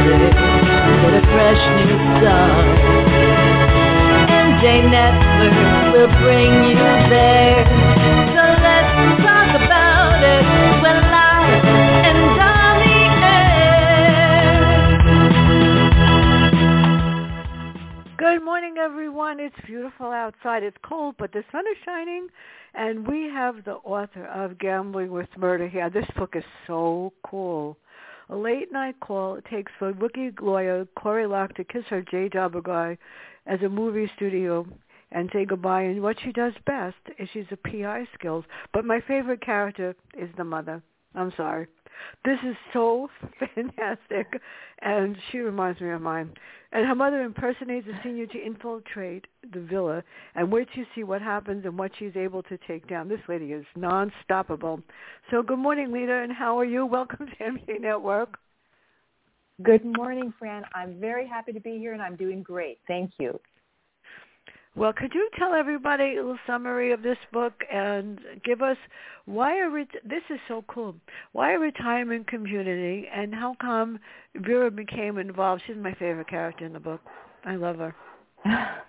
A fresh new Network will bring you there. So let's talk about it when and on the air. Good morning, everyone. It's beautiful outside. It's cold, but the sun is shining. And we have the author of Gambling with Murder here. This book is so cool. A late night call takes for rookie lawyer Corrie Locke to kiss her J guy as a movie studio and say goodbye. And what she does best is she's a PI skills. But my favorite character is the mother. I'm sorry. This is so fantastic, and she reminds me of mine. And her mother impersonates a senior to infiltrate the villa, and wait to see what happens and what she's able to take down. This lady is non-stoppable. So good morning, Lida, and how are you? Welcome to MJ Network. Good morning, Fran. I'm very happy to be here, and I'm doing great. Thank you. Well, could you tell everybody a little summary of this book and give us why a re- this is so cool. Why a retirement community and how come Vera became involved? She's my favorite character in the book. I love her.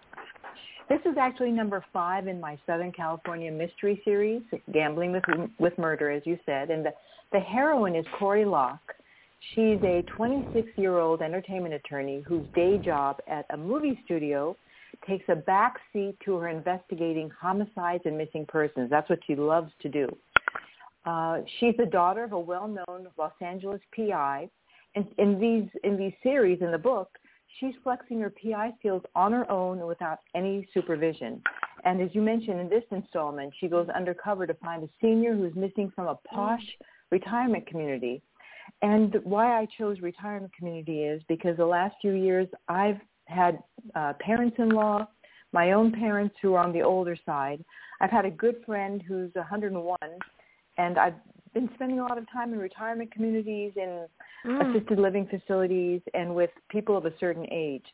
This is actually number five in my Southern California mystery series, Gambling with with Murder, as you said, and the the heroine is Corrie Locke. She's a 26-year-old entertainment attorney whose day job at a movie studio takes a back seat to her investigating homicides and missing persons. That's what she loves to do. Uh, she's the daughter of a well-known Los Angeles PI, and in these in these series in the book, she's flexing her PI skills on her own without any supervision. And as you mentioned in this installment, she goes undercover to find a senior who's missing from a posh retirement community. And why I chose retirement community is because the last few years I've had uh, parents-in-law, my own parents who are on the older side. I've had a good friend who's 101, and I've been spending a lot of time in retirement communities, in Mm. assisted living facilities, and with people of a certain age.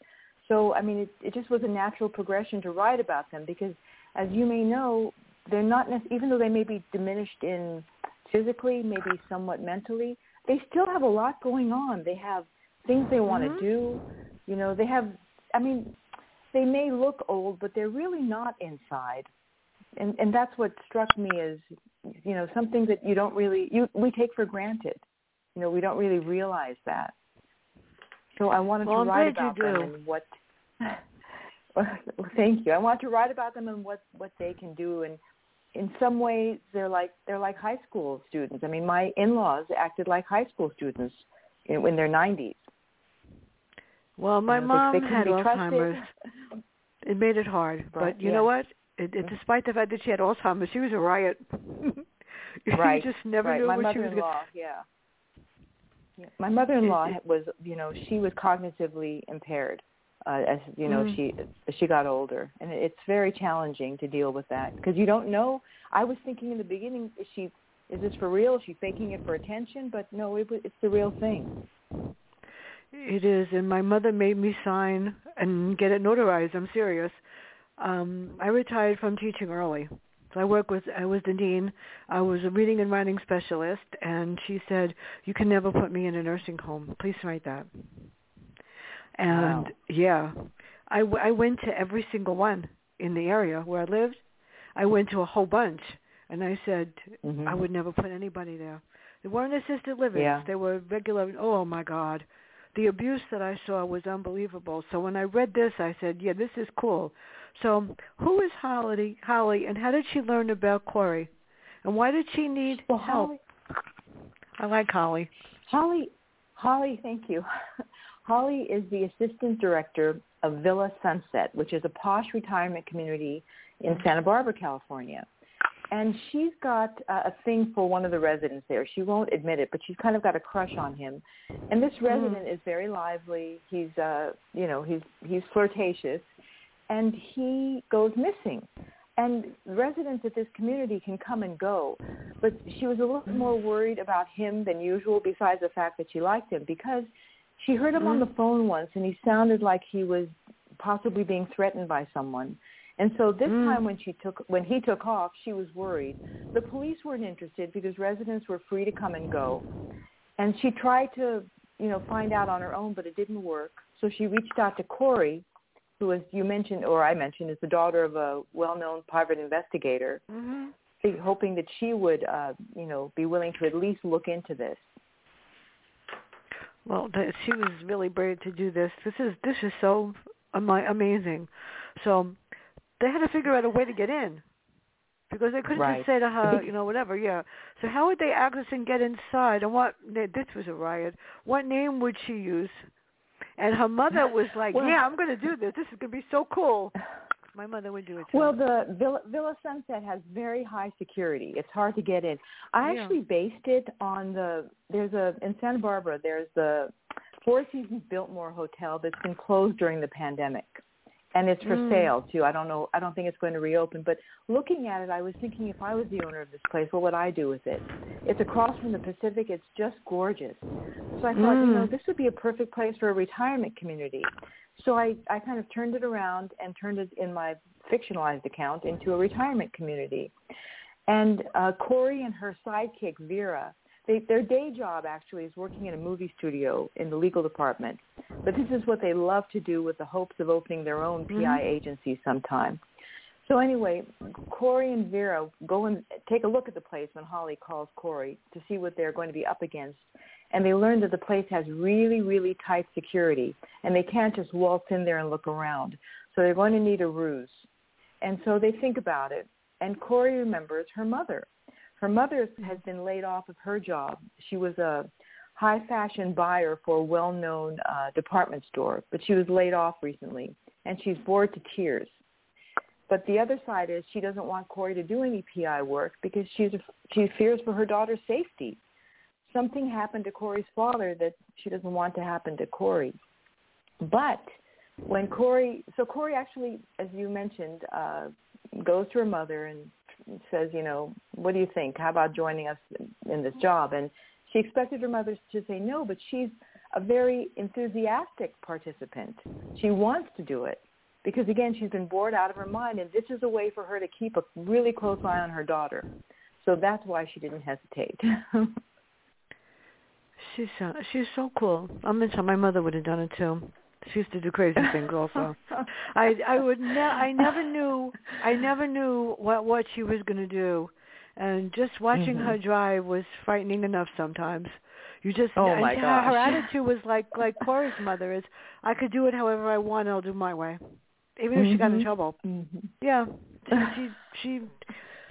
So, I mean, it, it just was a natural progression to write about them because, as you may know, they're not nec- even though they may be diminished in physically, maybe somewhat mentally, they still have a lot going on. They have things they want to do. You know, they have. I mean, they may look old, but they're really not inside. And and that's what struck me as, you know, something that you don't really you we take for granted. You know, we don't really realize that. So I wanted Well, to write about them and what. Well, thank you. I want to write about them and what what they can do, and in some ways they're like they're like high school students. I mean, my in-laws acted like high school students in, in their 90s. Well, my You know, mom had. Alzheimer's. It made it hard, but you yeah. know what? It, it, despite the fact that she had Alzheimer's, she was a riot. Right, you just never right. knew My what she was. mother-in-law, yeah. yeah. My mother-in-law was, you know, she was cognitively impaired uh, as you know Mm. she she got older, and it's very challenging to deal with that because you don't know. I was thinking in the beginning, is she is this for real? Is she faking it for attention? But no, it, it's the real thing. It is, and my mother made me sign and get it notarized. I'm serious. Um, I retired from teaching early. So I work with, I was the dean. I was a reading and writing specialist, and she said, you can never put me in a nursing home. Please write that. And Wow. yeah, I, w- I went to every single one in the area where I lived. I went to a whole bunch, and I said, Mhm. I would never put anybody there. They weren't assisted living. Yeah. They were regular. Oh my God, the abuse that I saw was unbelievable. So when I read this, I said, yeah, this is cool. So who is Holly? Holly, and how did she learn about Corrie? And why did she need Well, help? Holly, I like Holly. Holly, Holly, thank you. Holly is the assistant director of Villa Sunset, which is a posh retirement community in Santa Barbara, California. And she's got uh, a thing for one of the residents there. She won't admit it, but she's kind of got a crush on him. And this resident Mm. is very lively. He's, uh, you know, he's he's flirtatious, and he goes missing. And residents at this community can come and go, but she was a little more worried about him than usual. Besides the fact that she liked him, because she heard him on the phone once, and he sounded like he was possibly being threatened by someone. And so this Mm. time when she took when he took off, she was worried. The police weren't interested because residents were free to come and go. And she tried to, you know, find out on her own, but it didn't work. So she reached out to Corrie, who as you mentioned or I mentioned is the daughter of a well-known private investigator, mm-hmm. hoping that she would uh, you know, be willing to at least look into this. Well, she was really brave to do this. This is this is so ama- amazing. So they had to figure out a way to get in because they couldn't Right. just say to her, you know, whatever. Yeah. So how would they access and get inside? And what? This was a riot. What name would she use? And her mother was like, Well- "Yeah, I'm going to do this. This is going to be so cool." My mother would do it too. Well, the Villa, Villa Sunset has very high security. It's hard to get in. I Yeah. actually based it on the there's a in Santa Barbara. There's the Four Seasons Biltmore Hotel that's been closed during the pandemic, and it's for Mm. sale too. I don't know. I don't think it's going to reopen. But looking at it, I was thinking if I was the owner of this place, what would I do with it? It's across from the Pacific. It's just gorgeous. So I thought, you Mm. know, this would be a perfect place for a retirement community. So I, I kind of turned it around and turned it in my fictionalized account into a retirement community. And uh, Corrie and her sidekick Vera, they, their day job actually is working in a movie studio in the legal department. But this is what they love to do with the hopes of opening their own PI Mhm. agency sometime. So anyway, Corrie and Vera go and take a look at the place when Holly calls Corrie to see what they're going to be up against. And they learn that the place has really, really tight security, and they can't just waltz in there and look around. So they're going to need a ruse. And so they think about it. And Corrie remembers her mother. Her mother has been laid off of her job. She was a high fashion buyer for a well-known uh, department store, but she was laid off recently, and she's bored to tears. But the other side is she doesn't want Corrie to do any PI work because she's she fears for her daughter's safety. Something happened to Corrie's father that she doesn't want to happen to Corrie. But when Corrie, so Corrie actually, as you mentioned, uh, goes to her mother and says, you know, what do you think? How about joining us in this job? And she expected her mother to say no, but she's a very enthusiastic participant. She wants to do it because, again, she's been bored out of her mind, and this is a way for her to keep a really close eye on her daughter. So that's why she didn't hesitate. she's uh, she's so cool. I'm into my mother would have done it too. She used to do crazy things also. I I would ne- I never knew I never knew what what she was going to do, and just watching Mhm. her drive was frightening enough sometimes. You just Oh, and my her, her attitude was like like Corrie's mother is. I could do it however I want. I'll do my way, even if she got in Mhm. trouble. Mhm. Yeah, she she she,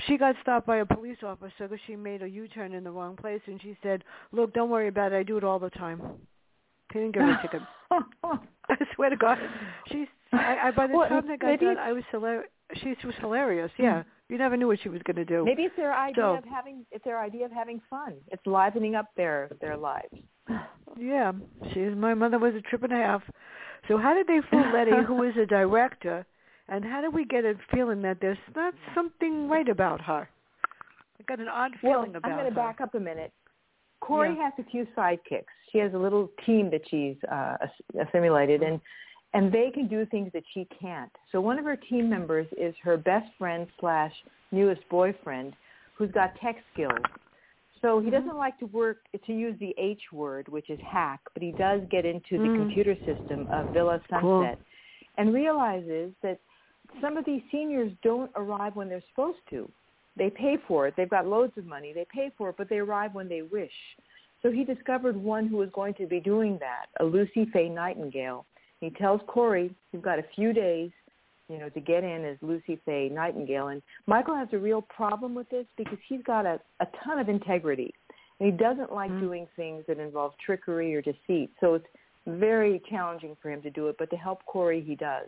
she got stopped by a police officer because she made a U-turn in the wrong place, and she said, "Look, don't worry about it. I do it all the time." He didn't give her a ticket. I swear to God, she's. I, I by the Well, time they got done, I was hilarious. She was hmm. hilarious. Yeah, hmm. you never knew what she was going to do. Maybe it's their idea So- of having it's their idea of having fun. It's livening up their their lives. Yeah, she's. My mother was a trip and a half. So how did they fool Letty, who is a director, and how do we get a feeling that there's not something right about her? I got an odd feeling about. Well, feeling I'm going to back up a minute. Corrie Yeah. has a few sidekicks. She has a little team that she's uh, assimilated, and and they can do things that she can't. So one of her team members is her best friend slash newest boyfriend, who's got tech skills. So he Mhm. doesn't like to work to use the H word, which is hack, but he does get into the Mm. computer system of Villa Sunset, Cool. and realizes that some of these seniors don't arrive when they're supposed to. They pay for it. They've got loads of money. They pay for it, but they arrive when they wish. So he discovered one who was going to be doing that, a Lucy Faye Nightingale. He tells Corrie he's got a few days, you know, to get in as Lucy Faye Nightingale. And Michael has a real problem with this because he's got a, a ton of integrity. And he doesn't like Mm. doing things that involve trickery or deceit. So it's very challenging for him to do it, but to help Corrie, he does.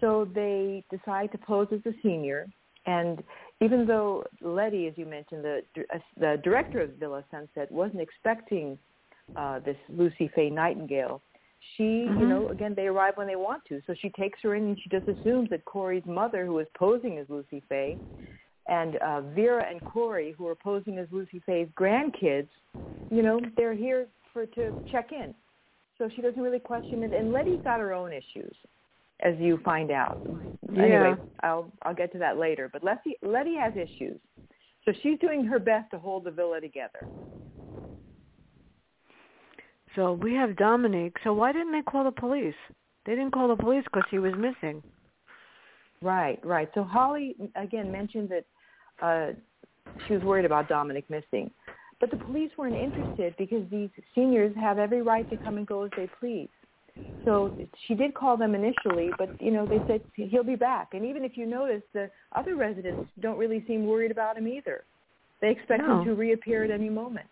So they decide to pose as a senior. And even though Letty, as you mentioned, the the director of Villa Sunset, wasn't expecting uh, this Lucy Faye Nightingale, she, mm-hmm. you know, again, they arrive when they want to. So she takes her in and she just assumes that Corrie's mother, who is posing as Lucy Faye, and uh, Vera and Corrie, who are posing as Lucy Faye's grandkids, you know, they're here for to check in. So she doesn't really question it. And Letty's got her own issues, as you find out. Yeah. Anyway, I'll I'll get to that later. But Letty Letty has issues, so she's doing her best to hold the villa together. So we have Dominique. So why didn't they call the police? They didn't call the police because he was missing. Right, right. So Holly again mentioned that uh, she was worried about Dominic missing. But the police weren't interested because these seniors have every right to come and go as they please. So she did call them initially, but you know they said he'll be back. And even if you notice, the other residents don't really seem worried about him either. They expect no. him to reappear at any moment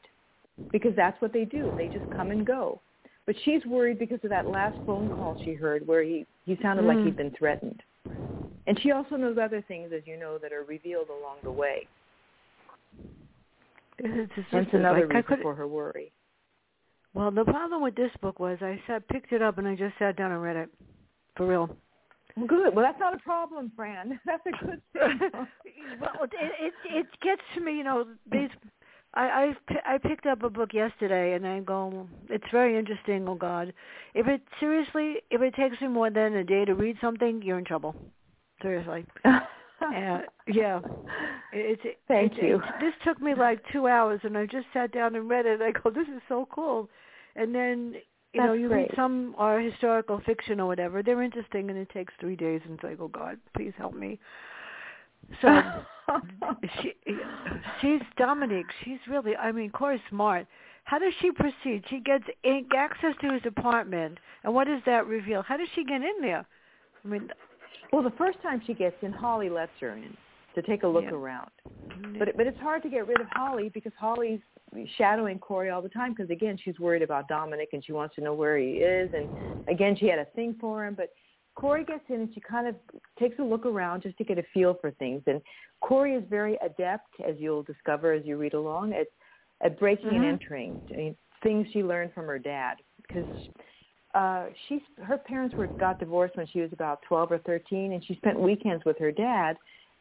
because that's what they do. They just come and go. But she's worried because of that last phone call she heard where he he sounded mm. like he'd been threatened. And she also knows other things, as you know, that are revealed along the way. It's That's another like, reason for her worry. Well, the problem with this book was I sat, picked it up and I just sat down and read it, for real. Good. Well, that's not a problem, Fran. That's a good thing. well, it, it it gets to me, you know. These I I I picked up a book yesterday and I go, it's very interesting. Oh God, if it seriously, if it takes me more than a day to read something, you're in trouble. Seriously. uh, yeah. It's Thank it's, you. It, this took me like two hours, and I just sat down and read it. I go, this is so cool. And then you That's know, you great. read some are historical fiction or whatever. They're interesting, and it takes three days. And it's like, oh God, please help me. So she, she's Dominique. She's really, I mean, Corrie's smart. How does she proceed? She gets in, access to his apartment, and what does that reveal? How does she get in there? I mean, well, the first time she gets in, Holly lets her in to take a look Yeah. around. Mm-hmm. But but it's hard to get rid of Holly because Holly's shadowing Corrie all the time because again she's worried about Dominic and she wants to know where he is. And again she had a thing for him but Corrie gets in and she kind of takes a look around just to get a feel for things. And Corrie is very adept as you'll discover as you read along at at breaking and Mhm. entering I mean, things she learned from her dad. Because uh she's her parents were got divorced when she was about 12 or 13 and she spent weekends with her dad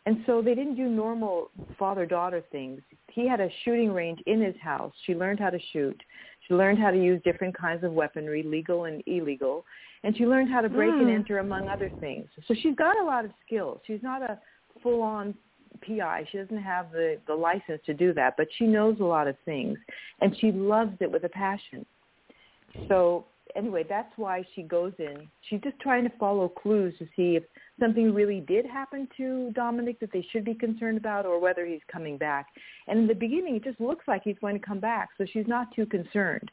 and so they didn't do normal father-daughter things. He had a shooting range in his house. She learned how to shoot. She learned how to use different kinds of weaponry, legal and illegal. And she learned how to break and Mm. enter, among other things. So she's got a lot of skills. She's not a full-on PI. She doesn't have the, the license to do that, but she knows a lot of things. And she loves it with a passion. So anyway, that's why she goes in. She's just trying to follow clues to see if something really did happen to Dominic that they should be concerned about or whether he's coming back. And in the beginning, it just looks like he's going to come back, so she's not too concerned.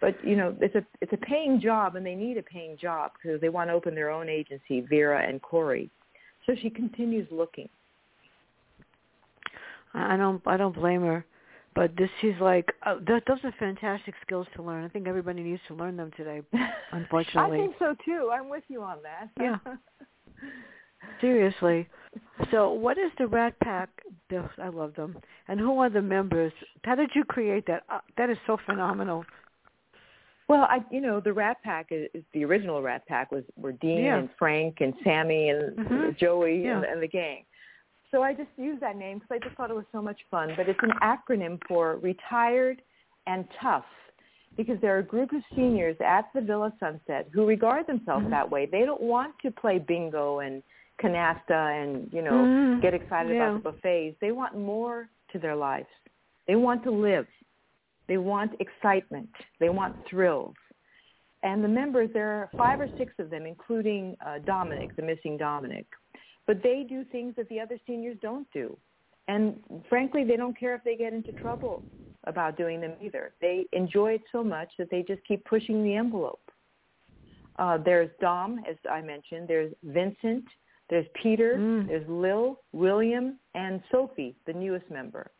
But you know, it's a it's a paying job, and they need a paying job because they want to open their own agency, Vera and Corrie. So she continues looking. I don't I don't blame her. But this she's like uh, th- those are fantastic skills to learn. I think everybody needs to learn them today. Unfortunately. I think so too. I'm with you on that. Yeah. Seriously. So what is the Rat Pack? I love them. And who are the members? How did you create that? Uh, that is so phenomenal. Well, I you know the Rat Pack is, is the original Rat Pack was were Dean Yeah. and Frank and Sammy and Mhm. Joey Yeah. and, and the gang. So I just used that name because I just thought it was so much fun. But it's an acronym for retired and tough because they're a group of seniors at the Villa Sunset who regard themselves Mhm. that way. They don't want to play bingo and canasta and you know Mhm. get excited Yeah. about the buffets. They want more to their lives. They want to live. They want excitement. They want thrills. And the members, there are five or six of them, including uh, Dominic, the missing Dominic. But they do things that the other seniors don't do. And frankly, they don't care if they get into trouble about doing them either. They enjoy it so much that they just keep pushing the envelope. Uh, there's Dom, as I mentioned. There's Vincent. There's Peter. Mm. There's Lil, William, and Sophie, the newest member.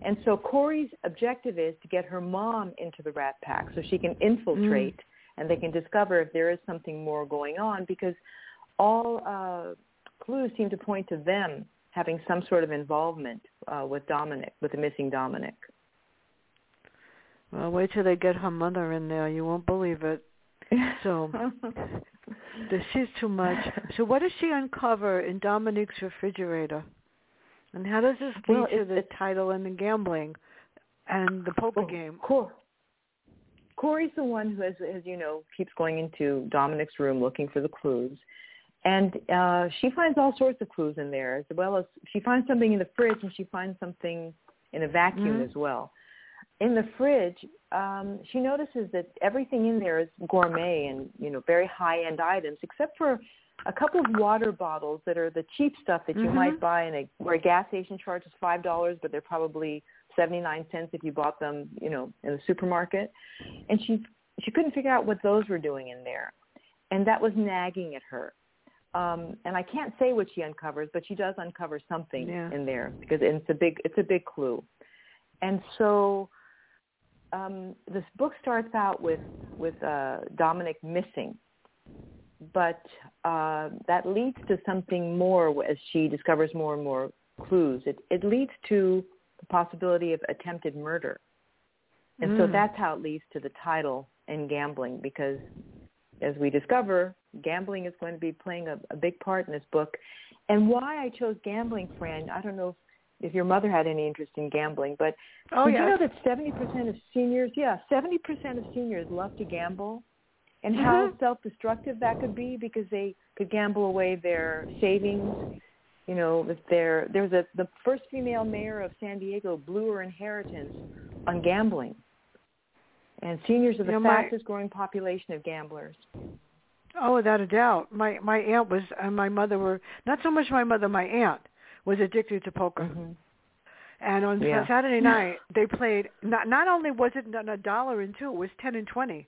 And so Corrie's objective is to get her mom into the Rat Pack so she can infiltrate and they can discover if there is something more going on because all uh, clues seem to point to them having some sort of involvement uh, with Dominic, with the missing Dominic. Well, wait till they get her mother in there. You won't believe it. So this is too much. So what does she uncover in Dominic's refrigerator? And how does this lead well, to the title and the gambling and the poker well, game? Cool. Corrie's the one who, as, as you know, keeps going into Dominic's room looking for the clues. And uh, she finds all sorts of clues in there, as well as she finds something in the fridge and she finds something in a vacuum mm-hmm. as well. In the fridge, um, she notices that everything in there is gourmet and you know very high end items, except for a couple of water bottles that are the cheap stuff that you mm-hmm. might buy in a where a gas station charges five dollars, but they're probably seventy nine cents if you bought them, you know, in the supermarket. And she she couldn't figure out what those were doing in there, and that was nagging at her. Um, and I can't say what she uncovers, but she does uncover something yeah. in there because it's a big it's a big clue. And so um, this book starts out with with uh, Dominic missing, but uh, that leads to something more as she discovers more and more clues. It it leads to the possibility of attempted murder, and mm. so that's how it leads to the title and gambling because, as we discover, gambling is going to be playing a, a big part in this book. And why I chose gambling, Fran, I don't know if if your mother had any interest in gambling. But oh, did yes. you know that seventy percent of seniors, yeah, seventy percent of seniors love to gamble, and mm-hmm. how self-destructive that could be because they could gamble away their savings. You know, if there there's a the first female mayor of San Diego blew her inheritance on gambling, and seniors are the you know, fastest my, growing population of gamblers. Oh, without a doubt. My my aunt was and my mother were not so much my mother, my aunt was addicted to poker. Mm-hmm. And on yeah. Saturday night, they played. Not not only was it a dollar and two, it was ten and twenty.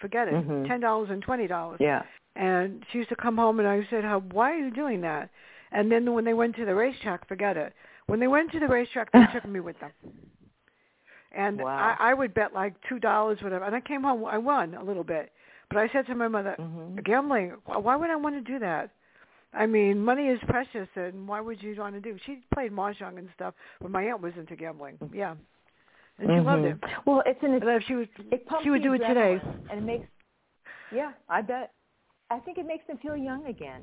Forget it, mm-hmm. ten dollars and twenty dollars. Yeah. And she used to come home, and I said, "How? Why are you doing that?" And then when they went to the racetrack, forget it. When they went to the racetrack, they took me with them. And wow. I, I would bet like two dollars, whatever. And I came home, I won a little bit. But I said to my mother, mm-hmm. gambling. Why would I want to do that? I mean, money is precious, and why would you want to do? She played mahjong and stuff, but my aunt was into gambling. Yeah, and she mm-hmm. loved it. Well, it's an. But if she would, it she would do it today, and it makes. Yeah, I bet. I think it makes them feel young again.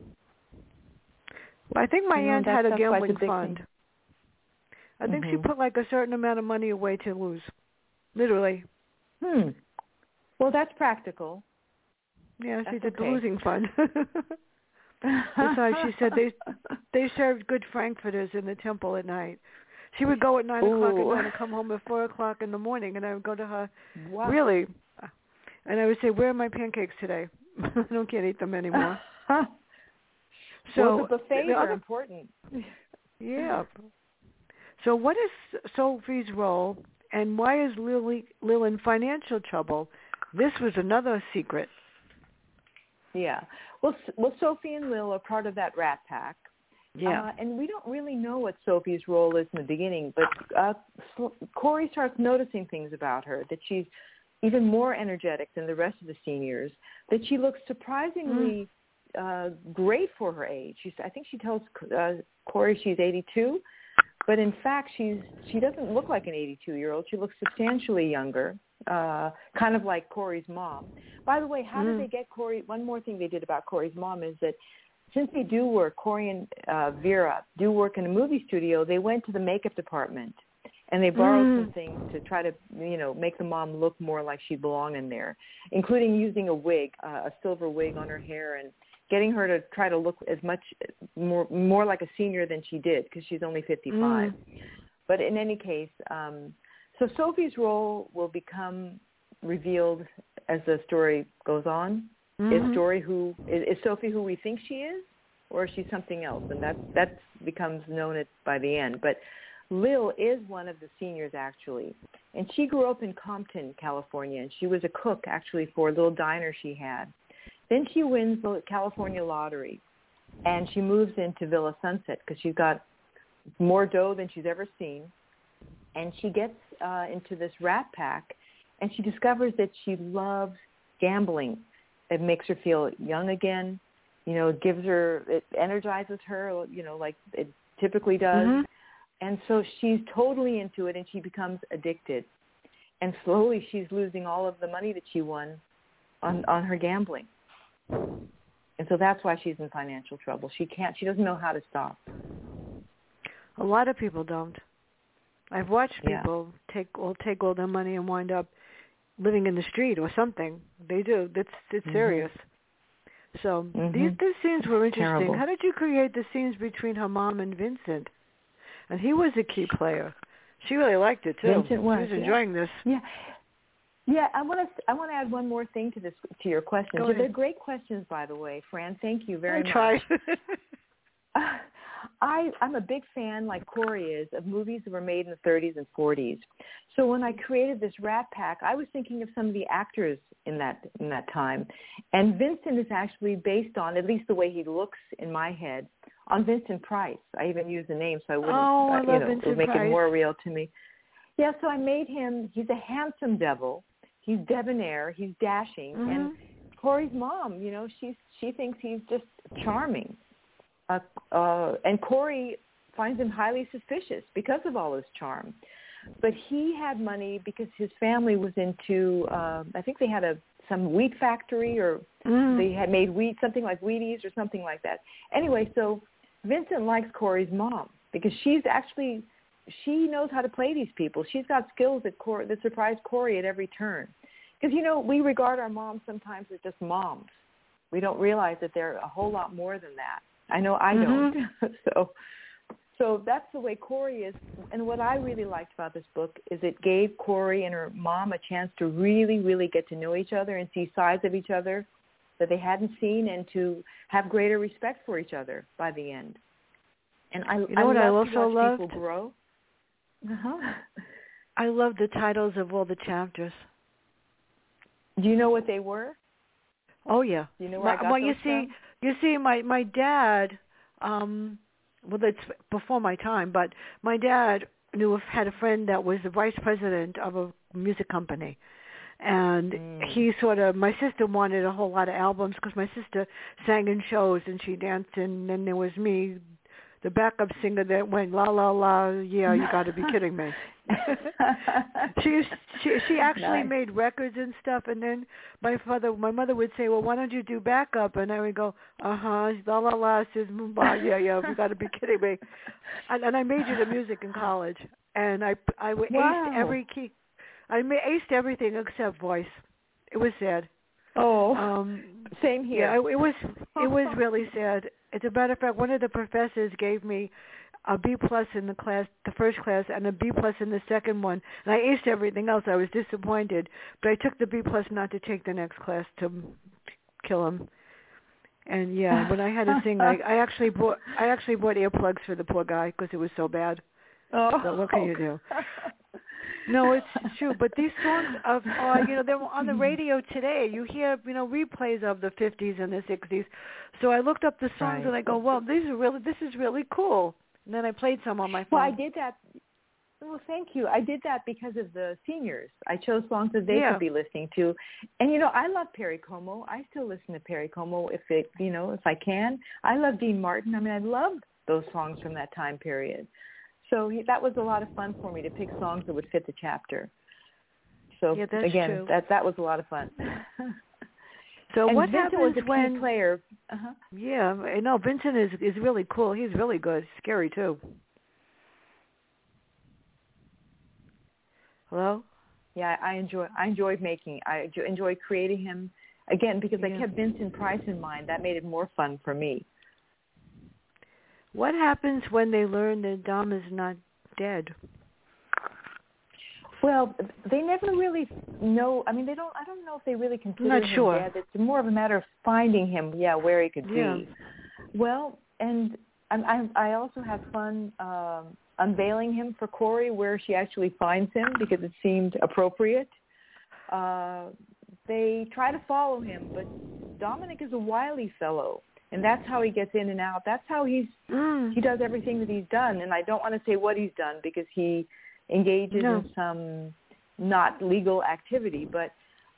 Well, I think my you aunt know, had a gambling a fund. Thing. I think mm-hmm. she put like a certain amount of money away to lose, literally. Hmm. Well, that's practical. Yeah, that's she did okay. the losing fund. Besides, she said they they served good frankfurters in the temple at night. She would go at nine Ooh. o'clock at night and come home at four o'clock in the morning, and I would go to her. Wow. Really? And I would say, "Where are my pancakes today? I don't can't eat them anymore." so well, the buffets the are other, important. Yeah. So, what is Sophie's role, and why is Lily Lil in financial trouble? This was another secret. Yeah. Well, well, Sophie and Lil are part of that rat pack. Yeah. Uh, and we don't really know what Sophie's role is in the beginning, but uh, Corrie starts noticing things about her that she's even more energetic than the rest of the seniors. That she looks surprisingly mm. uh, great for her age. She's, I think she tells uh, Corrie she's 82, but in fact she's she doesn't look like an 82 year old. She looks substantially younger uh, kind of like Corrie's mom. By the way, how mm. did they get Corrie? One more thing they did about Corrie's mom is that since they do work, Corrie and uh, Vera do work in a movie studio, they went to the makeup department and they borrowed mm. some things to try to, you know, make the mom look more like she belonged in there, including using a wig, uh, a silver wig on her hair and getting her to try to look as much more more like a senior than she did because she's only 55. Mm. But in any case, um, so Sophie's role will become revealed as the story goes on. Mm-hmm. Is Story who is, is Sophie who we think she is, or is she something else? And that that becomes known at, by the end. But Lil is one of the seniors actually, and she grew up in Compton, California, and she was a cook actually for a little diner she had. Then she wins the California lottery, and she moves into Villa Sunset because she's got more dough than she's ever seen and she gets uh, into this rat pack, and she discovers that she loves gambling. It makes her feel young again. You know, it gives her, it energizes her. You know, like it typically does. Mm-hmm. And so she's totally into it and she becomes addicted. And slowly she's losing all of the money that she won on on her gambling. And so that's why she's in financial trouble. She can't she doesn't know how to stop. A lot of people don't. I've watched Yeah. people take all take all their money and wind up living in the street or something. They do. That's it's Mhm. serious. So Mhm. these these scenes were interesting. Terrible. How did you create the scenes between her mom and Vincent? And he was a key player. She really liked it too. Vincent was, she was yeah. enjoying this. Yeah. Yeah, I want to I want to add one more thing to this to your question. They're great questions by the way, Fran. Thank you very I much. tried. I I'm a big fan, like Corrie is, of movies that were made in the 30s and 40s. So when I created this Rat Pack, I was thinking of some of the actors in that in that time, and Vincent is actually based on, at least the way he looks in my head, on Vincent Price. I even used the name so I wouldn't, Oh, I uh, you know, Vincent it would make Price. it more real to me. Yeah, so I made him. He's a handsome devil. He's debonair. He's dashing, and Mhm. Corrie's mom, you know, she's she thinks he's just charming. Uh, uh, and Corrie finds him highly suspicious because of all his charm. But he had money because his family was into. Uh, I think they had a some wheat factory, or Mm. they had made wheat, something like Wheaties or something like that. Anyway, so Vincent likes Corrie's mom because she's actually she knows how to play these people. She's got skills that Corrie, that surprise Corrie at every turn. Because you know we regard our moms sometimes as just moms. We don't realize that they're a whole lot more than that. I know I don't. so so that's the way Corrie is. And what I really liked about this book is it gave Corrie and her mom a chance to really, really get to know each other and see sides of each other that they hadn't seen and to have greater respect for each other by the end. And I, You know what I love to also watch people loved? grow. Uh-huh. I love the titles of all the chapters. Do you know what they were? Oh yeah. Do you know where I got well, you those see, from? You see, my my dad. Um, well, that's before my time, but my dad knew had a friend that was the vice president of a music company, and Mm. he sort of. My sister wanted a whole lot of albums because my sister sang in shows and she danced, and then there was me, the backup singer that went la la la. Yeah, you got to be kidding me. she she she actually Nice. made records and stuff and then my father my mother would say well why don't you do backup and i would go uh-huh la la la says Mumbai. yeah yeah you got to be kidding me and, and i majored in music in college and i i Wow. aced every key i aced everything except voice it was sad oh, um same here. yeah, it, was it was really sad. As a matter of fact, one of the professors gave me a B plus in the class, the first class, and a B plus in the second one. And I aced everything else. I was disappointed, but I took the B plus not to take the next class to kill him. And yeah, when I had to sing, I, I actually bought I actually bought earplugs for the poor guy because it was so bad. oh, But what can you do? No, it's true. But these songs of, uh, you know, they're on the radio today. You hear, you know, replays of the 50s and the 60s. So I looked up the songs Right. and I go, well, these are really, this is really cool. And then I played some on my phone. Well, I did that. Well, thank you. I did that because of the seniors. I chose songs that they Yeah. could be listening to, and you know, I love Perry Como. I still listen to Perry Como if it, you know, if I can. I love Dean Martin. I mean, I love those songs from that time period. So he, that was a lot of fun for me to pick songs that would fit the chapter. So Yeah, that's again, true. that that was a lot of fun. So and what Vincent happens was a when? player? Uh-huh. Yeah, no, Vincent is is really cool. He's really good. Scary too. Hello. Yeah, I enjoy. I enjoyed making. I enjo- enjoyed creating him again because I kept Vincent Price in mind. That made it more fun for me. What happens when they learn that Dom is not dead? Well, they never really know. I mean, they don't. I don't know if they really consider Not him sure. dead. It's more of a matter of finding him. Yeah, where he could Yeah. be. Well, and I, I, I also have fun um, unveiling him for Corrie, where she actually finds him because it seemed appropriate. Uh, they try to follow him, but Dominic is a wily fellow, and that's how he gets in and out. That's how he's Mm. he does everything that he's done and i don't want to say what he's done because he engages No. in some not legal activity but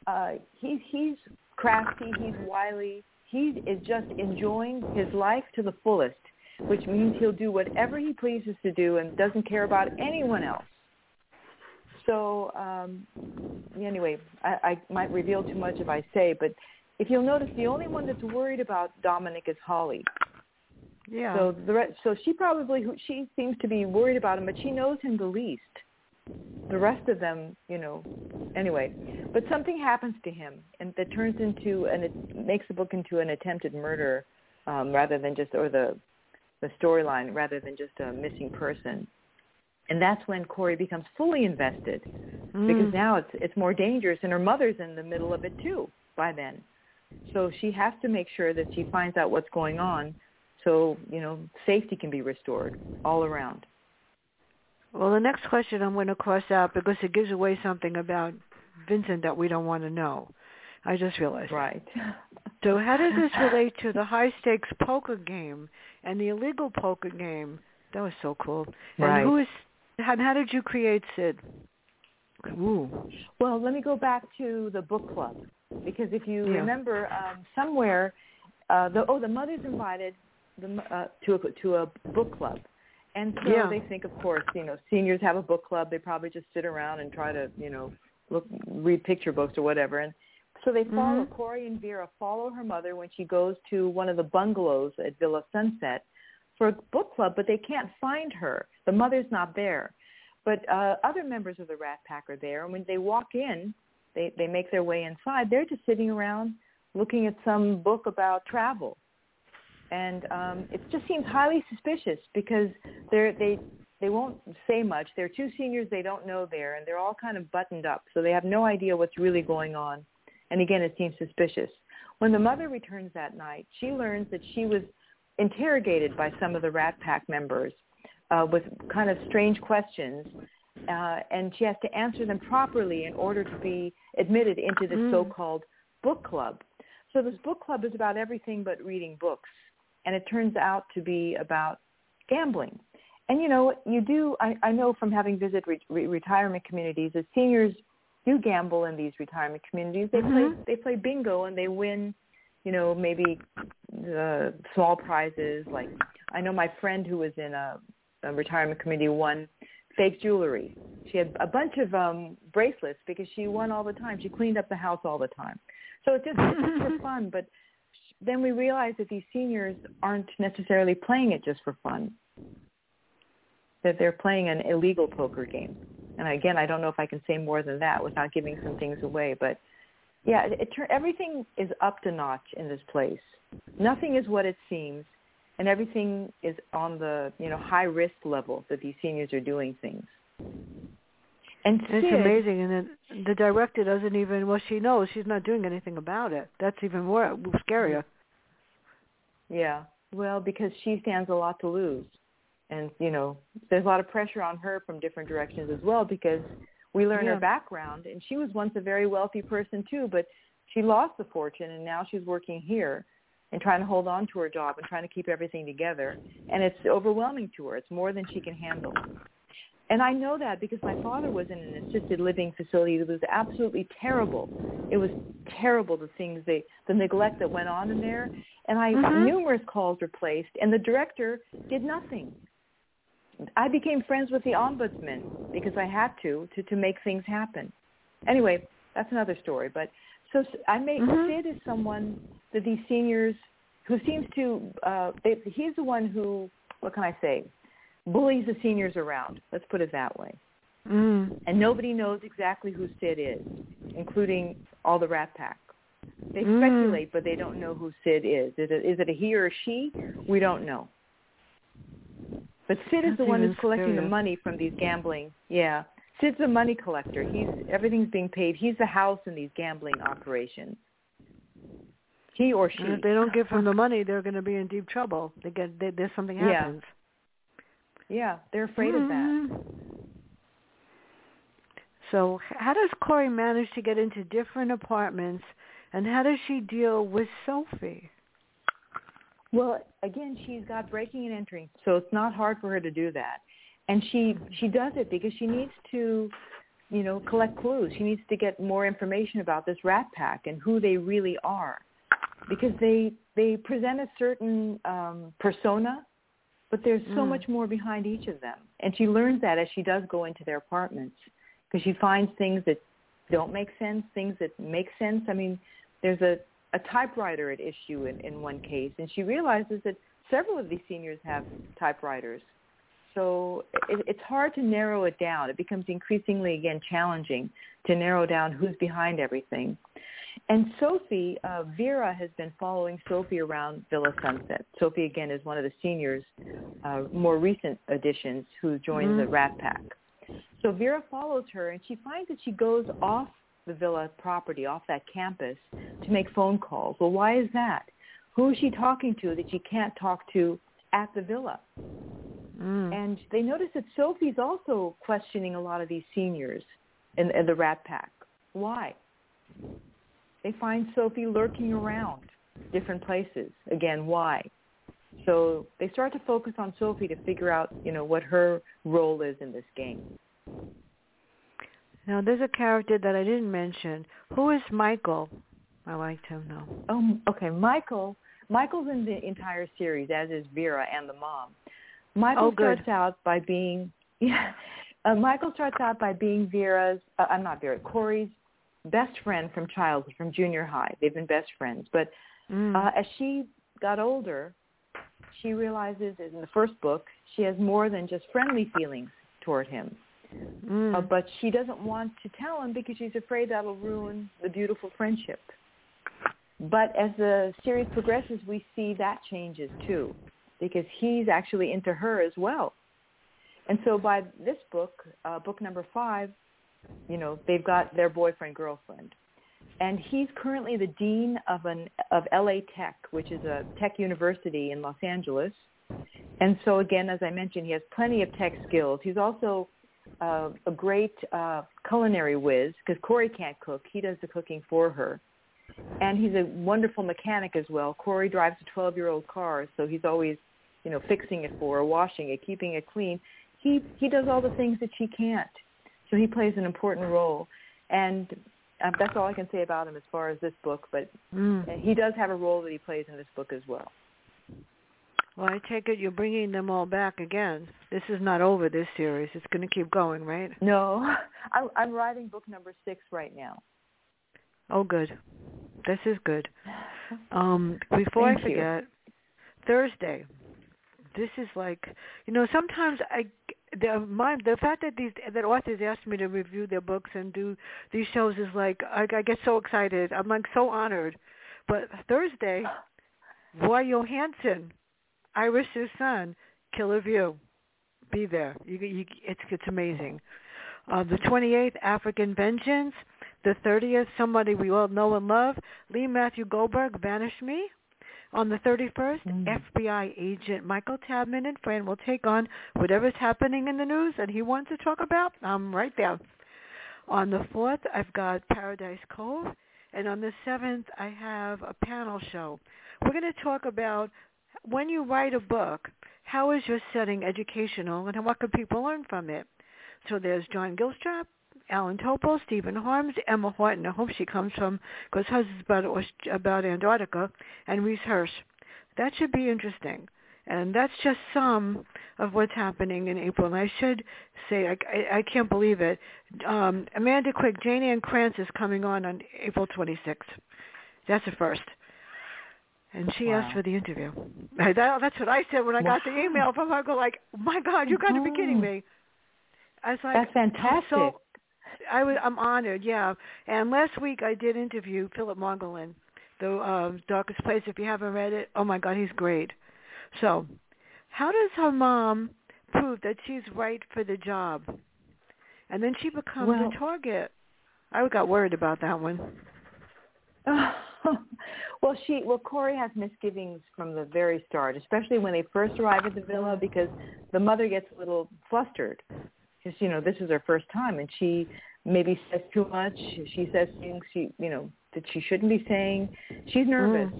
uh he's he's crafty he's wily he is just enjoying his life to the fullest which means he'll do whatever he pleases to do and doesn't care about anyone else. So um, anyway, I, I might reveal too much if I say, but if you'll notice, the only one that's worried about Dominic is Holly. Yeah. So the re- so she probably she seems to be worried about him, but she knows him the least. The rest of them, you know, anyway. But something happens to him, and that turns into and it makes the book into an attempted murder, um, rather than just or the the storyline rather than just a missing person. And that's when Corrie becomes fully invested Mm. because now it's it's more dangerous, and her mother's in the middle of it too by then. So she has to make sure that she finds out what's going on so you know safety can be restored all around. Well, the next question I'm going to cross out because it gives away something about Vincent that we don't want to know. I just realized. Right. So how does this relate to the high stakes poker game and the illegal poker game? That was so cool. And Right. who is? How, how did you create Sid? Ooh. Well, let me go back to the book club because if you Yeah. remember um, somewhere, uh, the oh the mother's invited the, uh, to a to a book club, and so Yeah. they think, of course, you know, seniors have a book club. They probably just sit around and try to you know look read picture books or whatever, and so they follow Mhm. Corrie and Vera follow her mother when she goes to one of the bungalows at Villa Sunset for a book club, but they can't find her. The mother's not there. But uh, other members of the Rat Pack are there, and when they walk in, they they make their way inside. They're just sitting around looking at some book about travel, and um, it just seems highly suspicious because they're they they won't say much. They're two seniors they don't know there, and they're all kind of buttoned up, so they have no idea what's really going on. And again, it seems suspicious. When the mother returns that night, she learns that she was interrogated by some of the Rat Pack members uh, with kind of strange questions, uh, and she has to answer them properly in order to be admitted into this Mm. so-called book club. So this book club is about everything but reading books, and it turns out to be about gambling. And you know, you do. I, I know from having visited re- re- retirement communities that seniors do gamble in these retirement communities. They Mhm. play they play bingo and they win. You know, maybe uh, small prizes. Like I know my friend who was in a, a retirement community won fake jewelry. She had a bunch of um bracelets because she won all the time. She cleaned up the house all the time. So it's just, for fun. But then we realize that these seniors aren't necessarily playing it just for fun. That they're playing an illegal poker game. And again, I don't know if I can say more than that without giving some things away. But yeah, it, it, everything is up to notch in this place. Nothing is what it seems, and everything is on the you know high risk level that these seniors are doing things. And It's Sid, amazing, and then the director doesn't even. Well, she knows she's not doing anything about it. That's even more scarier. Yeah. Well, because she stands a lot to lose. And, you know, there's a lot of pressure on her from different directions as well because we learn Yeah. her background and she was once a very wealthy person too, but she lost the fortune and now she's working here and trying to hold on to her job and trying to keep everything together. And it's overwhelming to her. It's more than she can handle. And I know that because my father was in an assisted living facility that was absolutely terrible. It was terrible the things they the neglect that went on in there. And I Mhm. numerous calls were placed and the director did nothing. I became friends with the ombudsman because I had to to to make things happen. Anyway, that's another story. But so I make Mhm. Sid is someone that these seniors who seems to uh they, he's the one who what can I say bullies the seniors around. Let's put it that way. Mm. And nobody knows exactly who Sid is, including all the Rat Pack. They Mm. speculate, but they don't know who Sid is. Is it, is it a he or a she? We don't know. But Sid is the one who's collecting the money from these gambling. Yeah, Sid's the money collector. He's everything's being paid. He's the house in these gambling operations. He or she. And if they don't give him the money, they're going to be in deep trouble. They get they, there's something Yeah. happens. Yeah, they're afraid of that. Mhm. So how does Corrie manage to get into different apartments, and how does she deal with Sophie? Well, again, she's got breaking and entering, so it's not hard for her to do that. And she she does it because she needs to, you know, collect clues. She needs to get more information about this rat pack and who they really are, because they they present a certain um, persona but there's so Mm. much more behind each of them. And she learns that as she does go into their apartments because she finds things that don't make sense, things that make sense. I mean, there's a, a typewriter at issue in, in one case, and she realizes that several of these seniors have typewriters. So it, it's hard to narrow it down. It becomes increasingly, again, challenging to narrow down who's behind everything. And Sophie, uh, Vera has been following Sophie around Villa Sunset. Sophie, again, is one of the seniors, uh, more recent additions who joined the Mhm. Rat Pack. So Vera follows her, and she finds that she goes off the villa property, off that campus, to make phone calls. Well, why is that? Who is she talking to that she can't talk to at the villa? Mm. And they notice that Sophie's also questioning a lot of these seniors in, in the Rat Pack. Why? They find Sophie lurking around different places. Again, why? So they start to focus on Sophie to figure out, you know, what her role is in this game. Now there's a character that I didn't mention. Who is Michael? I like him though. Oh, okay, Michael. Michael's in the entire series, as is Vera and the mom. Michael Oh, starts out by being, yeah. Uh, Michael starts out by being Vera's. Uh, I'm not Vera. Corrie's best friend from childhood, from junior high. They've been best friends, but Mm. uh, as she got older, she realizes in the first book she has more than just friendly feelings toward him. Mm. Uh, but she doesn't want to tell him because she's afraid that'll ruin the beautiful friendship. But as the series progresses, we see that changes too, because he's actually into her as well. And so by this book, uh, book number five, you know, they've got their boyfriend girlfriend, and he's currently the dean of an of LA Tech, which is a tech university in Los Angeles. And so again, as I mentioned, he has plenty of tech skills. He's also uh, a great uh, culinary whiz because Corrie can't cook. He does the cooking for her. And he's a wonderful mechanic as well. Corrie drives a 12-year-old car, so he's always, you know, fixing it for her, washing it, keeping it clean. He he does all the things that she can't. So he plays an important role. And uh, that's all I can say about him as far as this book, but Mm. he does have a role that he plays in this book as well. Well, I take it you're bringing them all back again. This is not over. This series. It's going to keep going, right? No, I'm, I'm writing book number six right now. Oh, good. This is good. Um, before Thank I you. forget, Thursday. This is like you know. Sometimes I the my the fact that these that authors ask me to review their books and do these shows is like I, I get so excited. I'm like so honored. But Thursday, Roy Johansen, Iris's son, Killer View. Be there. You, you, it's it's amazing. Uh, the 28th, African Vengeance. The 30th, somebody we all know and love, Lee Matthew Goldberg, Vanish Me. On the 31st, Mm. FBI agent Michael Tabman and friend will take on whatever's happening in the news that he wants to talk about. I'm right there. On the 4th, I've got Paradise Cove. And on the 7th, I have a panel show. We're going to talk about when you write a book, how is your setting educational and what can people learn from it? So there's John Gilstrap, Allan Topol, Stephen Harms, Emma Horton. I hope she comes from, because hers is about, about Antarctica, and Reece Hirsch. That should be interesting. And that's just some of what's happening in April. And I should say, I, I, I can't believe it. Um, Amanda Quick, Jayne Ann Krentz is coming on on April 26th. That's a first. And she Wow. asked for the interview. That, that's what I said when I got the email from her. I go like, my God, you got to be kidding me. I was like, That's fantastic. So, I was, I'm honored, yeah. And last week I did interview Philip Margolin, the uh, Darkest Place. If you haven't read it, oh my God, he's great. So, how does her mom prove that she's right for the job? And then she becomes Well- a target. I got worried about that one. well, she well Corrie has misgivings from the very start, especially when they first arrive at the villa because the mother gets a little flustered because you know this is her first time and she maybe says too much. She says things she you know that she shouldn't be saying. She's nervous.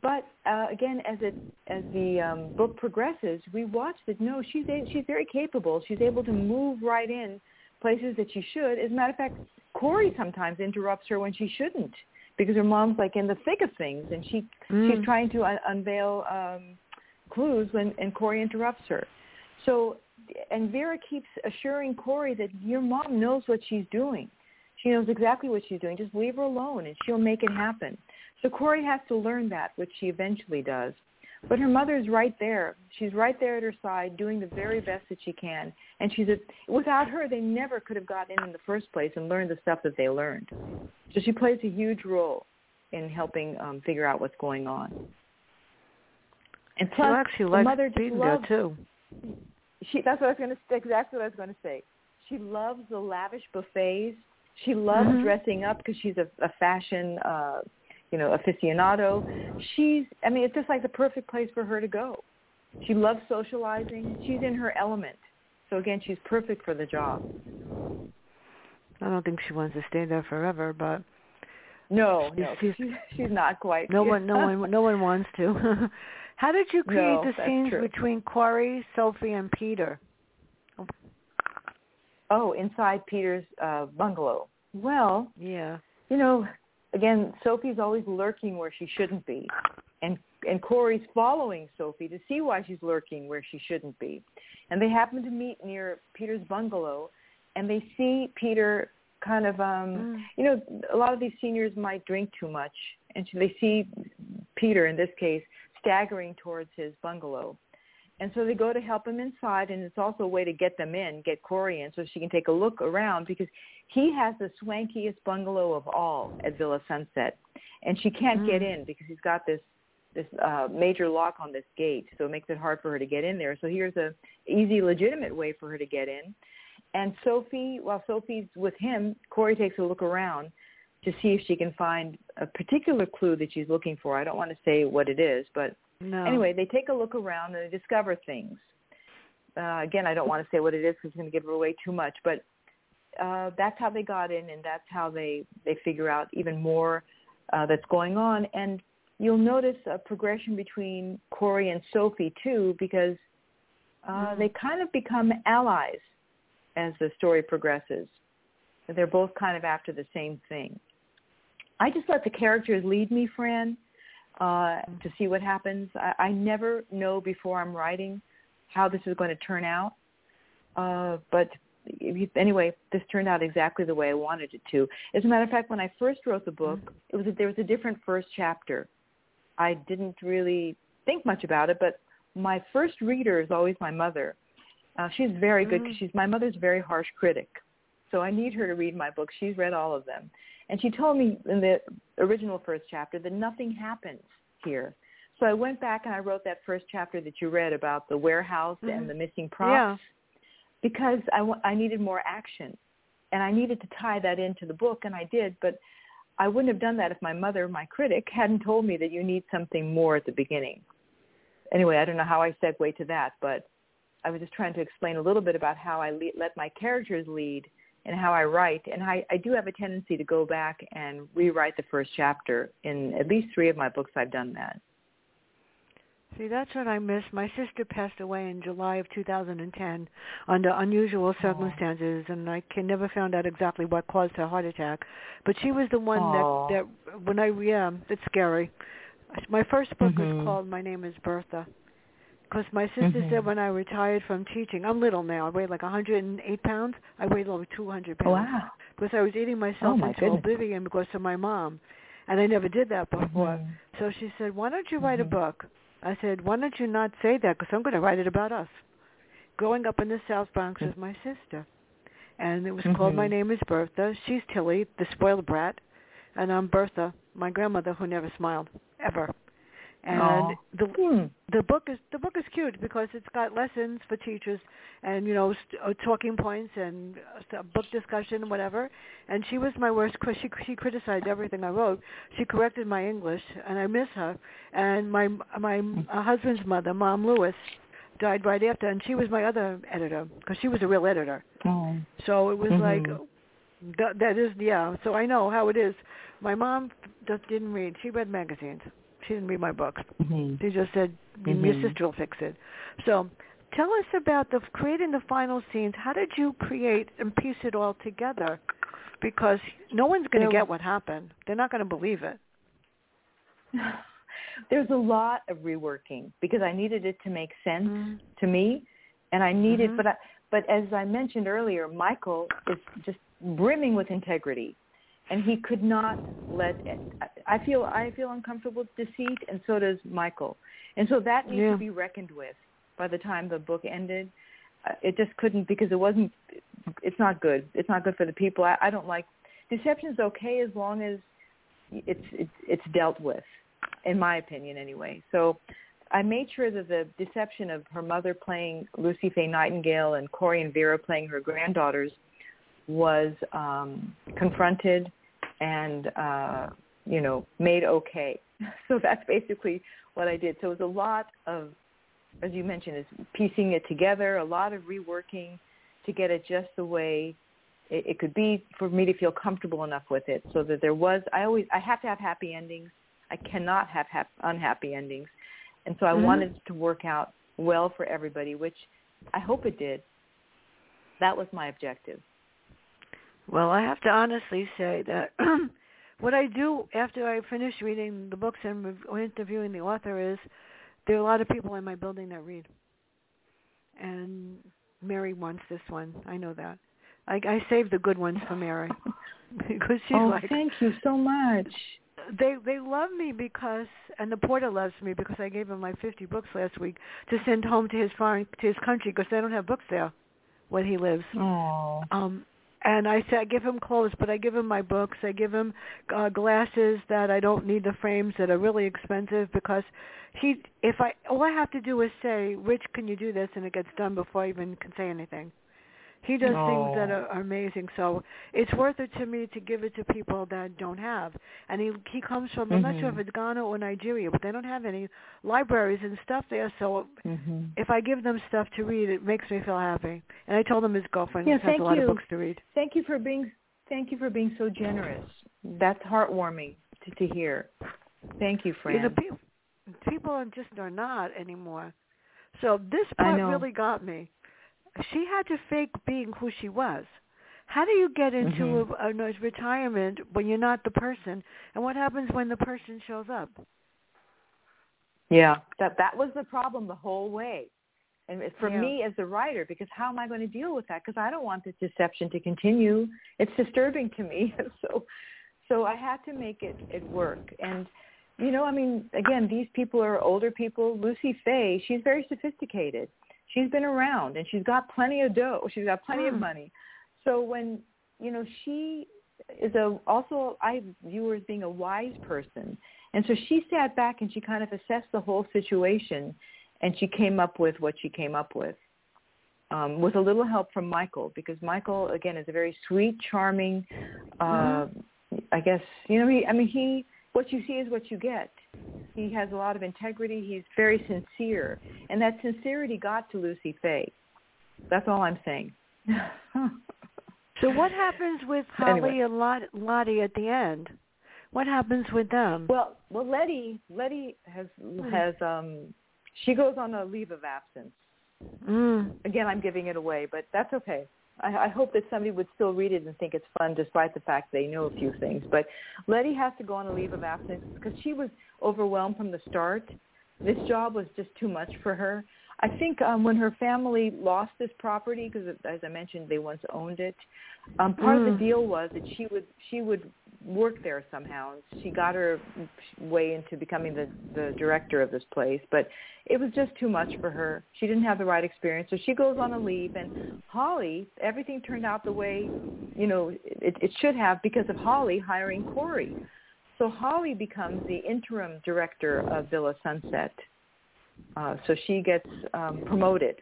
But uh, again, as it as the um, book progresses, we watch that no, she's a, she's very capable. She's able to move right in places that she should. As a matter of fact, Corrie sometimes interrupts her when she shouldn't because her mom's like in the thick of things and she Mm. she's trying to un- unveil um clues when and Corrie interrupts her. So and Vera keeps assuring Corrie that your mom knows what she's doing. She knows exactly what she's doing. Just leave her alone and she'll make it happen. So Corrie has to learn that, which she eventually does. But her mother's right there. She's right there at her side, doing the very best that she can. And she's a, without her, they never could have gotten in in the first place and learned the stuff that they learned. So she plays a huge role in helping um, figure out what's going on. And plus, she actually likes mother being loves, too. She, that's what I was going to. say. Exactly what I was going to say. She loves the lavish buffets. She loves Mhm. dressing up because she's a, a fashion, uh, you know, aficionado. She's. I mean, it's just like the perfect place for her to go. She loves socializing. She's in her element. So again, she's perfect for the job. I don't think she wants to stay there forever, but No, She's- no, she's- she's, she's not quite. no one, no one, no one wants to. How did you create No, the scenes true. between Corrie, Sophie, and Peter? Oh, inside Peter's uh, bungalow. Well, Yeah. you know, again, Sophie's always lurking where she shouldn't be, and and Corrie's following Sophie to see why she's lurking where she shouldn't be, and they happen to meet near Peter's bungalow, and they see Peter kind of, um, Mm. you know, a lot of these seniors might drink too much, and so they see Peter in this case staggering towards his bungalow. And so they go to help him inside, and it's also a way to get them in, get Corrie in, so she can take a look around because he has the swankiest bungalow of all at Villa Sunset, and she can't get Mm. in because he's got this this uh, major lock on this gate, so it makes it hard for her to get in there. So here's a easy, legitimate way for her to get in. And Sophie, while Sophie's with him, Corrie takes a look around to see if she can find a particular clue that she's looking for. I don't want to say what it is, but No. Anyway, they take a look around and they discover things. Uh, again, I don't want to say what it is because it's going to give away too much, but uh, that's how they got in, and that's how they they figure out even more uh, that's going on. And you'll notice a progression between Corrie and Sophie too, because uh, Mm. they kind of become allies as the story progresses. They're both kind of after the same thing. I just let the characters lead me, Fran, uh, to see what happens. I, I never know before I'm writing how this is going to turn out. Uh, but anyway, this turned out exactly the way I wanted it to. As a matter of fact, when I first wrote the book, it was a, there was a different first chapter. I didn't really think much about it, but my first reader is always my mother. Uh, she's very good. 'cause Mm. She's my mother's very harsh critic, so I need her to read my books. She's read all of them, and she told me in the original first chapter that nothing happens here. So I went back and I wrote that first chapter that you read about the warehouse Mhm. and the missing props Yeah. because I, I needed more action, and I needed to tie that into the book, and I did. But I wouldn't have done that if my mother, my critic, hadn't told me that you need something more at the beginning. Anyway, I don't know how I segue to that, but I was just trying to explain a little bit about how I le- let my characters lead and how I write. And I, I do have a tendency to go back and rewrite the first chapter. In at least three of my books, I've done that. See, that's what I miss. My sister passed away in July of 2010 under unusual circumstances, and I can never found out exactly what caused her heart attack. But she was the one that that when I yeah, it's scary. My first book was Mhm. called My Name Is Bertha. Because my sister Mhm. said when I retired from teaching, I'm little now. I weigh like 108 pounds. I weighed over 200 pounds Wow. because I was eating myself Oh, my into goodness. oblivion because of my mom, and I never did that before. Mhm. So she said, "Why don't you write Mhm. a book?" I said, "Why don't you not say that? Because I'm going to write it about us." Growing up in the South Bronx with my sister, and it was called. "My Name Is Bertha." She's Tilly, the spoiled brat, and I'm Bertha, my grandmother who never smiled ever. And Aw. the Hmm. the book is the book is cute because it's got lessons for teachers and you know st- uh, talking points and uh, st- book discussion and whatever. And she was my worst cri- she she criticized everything i wrote. She corrected my english and i miss her. And my my uh, husband's mother mom lewis died right after. And she was my other editor because she was a real editor. Oh. so it was like Mhm. that, that is yeah. So i know how it is. My mom just didn't read. She read magazines she didn't read my books Mhm. they just said your Mhm. sister will fix it. So, tell us about the creating the final scenes. How did you create and piece it all together? Because no one's going to get what happened. They're not going to believe it. there's a lot of reworking because I needed it to make sense Mm. to me, and I needed. Mhm. But I, but as I mentioned earlier, Michael is just brimming with integrity, and he could not let. it. I feel I feel uncomfortable with deceit, and so does Michael, and so that needs Yeah. to be reckoned with. By the time the book ended, uh, it just couldn't because it wasn't. It's not good. It's not good for the people. I, I don't like deception. Is okay as long as it's it's it's dealt with, in my opinion anyway. So I made sure that the deception of her mother playing Lucy Faye Nightingale and Corrie and Vera playing her granddaughters was um, confronted and uh, you know made okay. So that's basically what I did. So it was a lot of, as you mentioned, is piecing it together, a lot of reworking to get it just the way it, it could be for me to feel comfortable enough with it, so that there was. I always I have to have happy endings. I cannot have hap- unhappy endings, and so I Mhm. wanted it to work out well for everybody, which I hope it did. That was my objective. Well, I have to honestly say that what I do after I finish reading the books and interviewing the author is there are a lot of people in my building that read. And Mary wants this one. I know that. I, I saved the good ones for Mary because she's oh, like thank you so much. they they love me because and the porter loves me because I gave him my 50 books last week to send home to his foreign to his country because they don't have books there where he lives. Oh, Um, and I say I give him clothes, but I give him my books. I give him uh, glasses that I don't need the frames that are really expensive because he. If I all I have to do is say, "Rich, can you do this?" and it gets done before I even can say anything. He does things that are, are amazing. So it's worth it to me to give it to people that don't have. And he he comes from I'm not sure if it's Ghana or Nigeria, but they don't have any libraries and stuff there. So hmm if I give them stuff to read, it makes me feel happy. And I told him his girlfriend Yeah, has a lot you. of books to read. thank you for being thank you for being so generous. That's heartwarming to, to hear. Thank you, You know, Fran. people, people are just are not anymore. So this part really got me. She had to fake being who she was. How do you get into Mhm. a, a, retirement when you're not the person? And what happens when the person shows up? Yeah, that that was the problem the whole way. And for Yeah. me as the writer, because how am I going to deal with that? Because I don't want this deception to continue. It's disturbing to me. so, so I had to make it it work. And you know, I mean, again, these people are older people. Lucy Faye, she's very sophisticated. She's been around and she's got plenty of dough. She's got plenty of Mm. money. So when you know she is a also I view her as being a wise person. And so she sat back and she kind of assessed the whole situation and she came up with what she came up with. Um, with a little help from Michael because Michael again is a very sweet, charming uh I guess you know he I mean he what you see is what you get. He has a lot of integrity, he's very sincere. And that sincerity got to Lucy Faye. That's all I'm saying. So what happens with Holly Anyway. and Lot, Lottie at the end? What happens with them? Well, well, Letty, Letty has has um, she goes on a leave of absence. Mm. Again, I'm giving it away, but that's okay. I, I hope that somebody would still read it and think it's fun, despite the fact they know a few things. But Letty has to go on a leave of absence because she was overwhelmed from the start. This job was just too much for her. I think um, when her family lost this property, because as I mentioned, they once owned it. Um, part of Mm. the deal was that she would she would work there somehow. She got her way into becoming the the director of this place, but it was just too much for her. She didn't have the right experience, so she goes on a leave. And Holly, everything turned out the way you know it, it should have because of Holly hiring Corrie. So Holly becomes the interim director of Villa Sunset. Uh, so she gets um, promoted.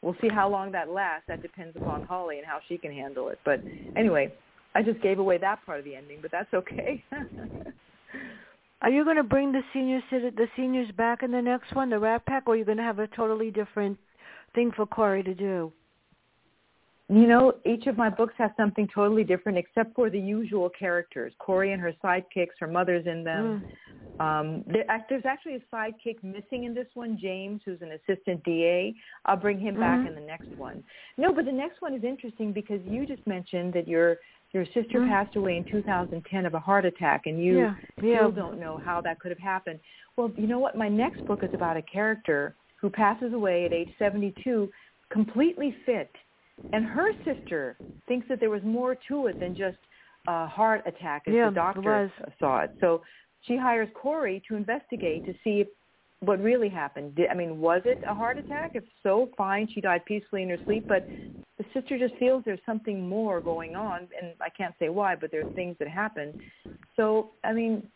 We'll see how long that lasts. That depends upon Holly and how she can handle it. But anyway, I just gave away that part of the ending, but that's okay. Are you going to bring the seniors to the, the seniors back in the next one, the Rat Pack, or are you going to have a totally different thing for Corrie to do? you know, each of my books has something totally different except for the usual characters. Corrie and her sidekicks, her mother's in them. Um, there, there's actually a sidekick missing in this one, James, who's an assistant DA. I'll bring him Mhm. back in the next one. No, but the next one is interesting because you just mentioned that you're Your sister Mhm. passed away in 2010 of a heart attack, and you Yeah, yeah. still don't know how that could have happened. Well, you know what? My next book is about a character who passes away at age 72, completely fit, and her sister thinks that there was more to it than just a heart attack, as Yeah, the doctor was. saw it. So she hires Corrie to investigate to see what really happened. Did, I mean, was it a heart attack? If so, fine, she died peacefully in her sleep. But sister just feels there's something more going on, and I can't say why, but there's things that happen. So I mean,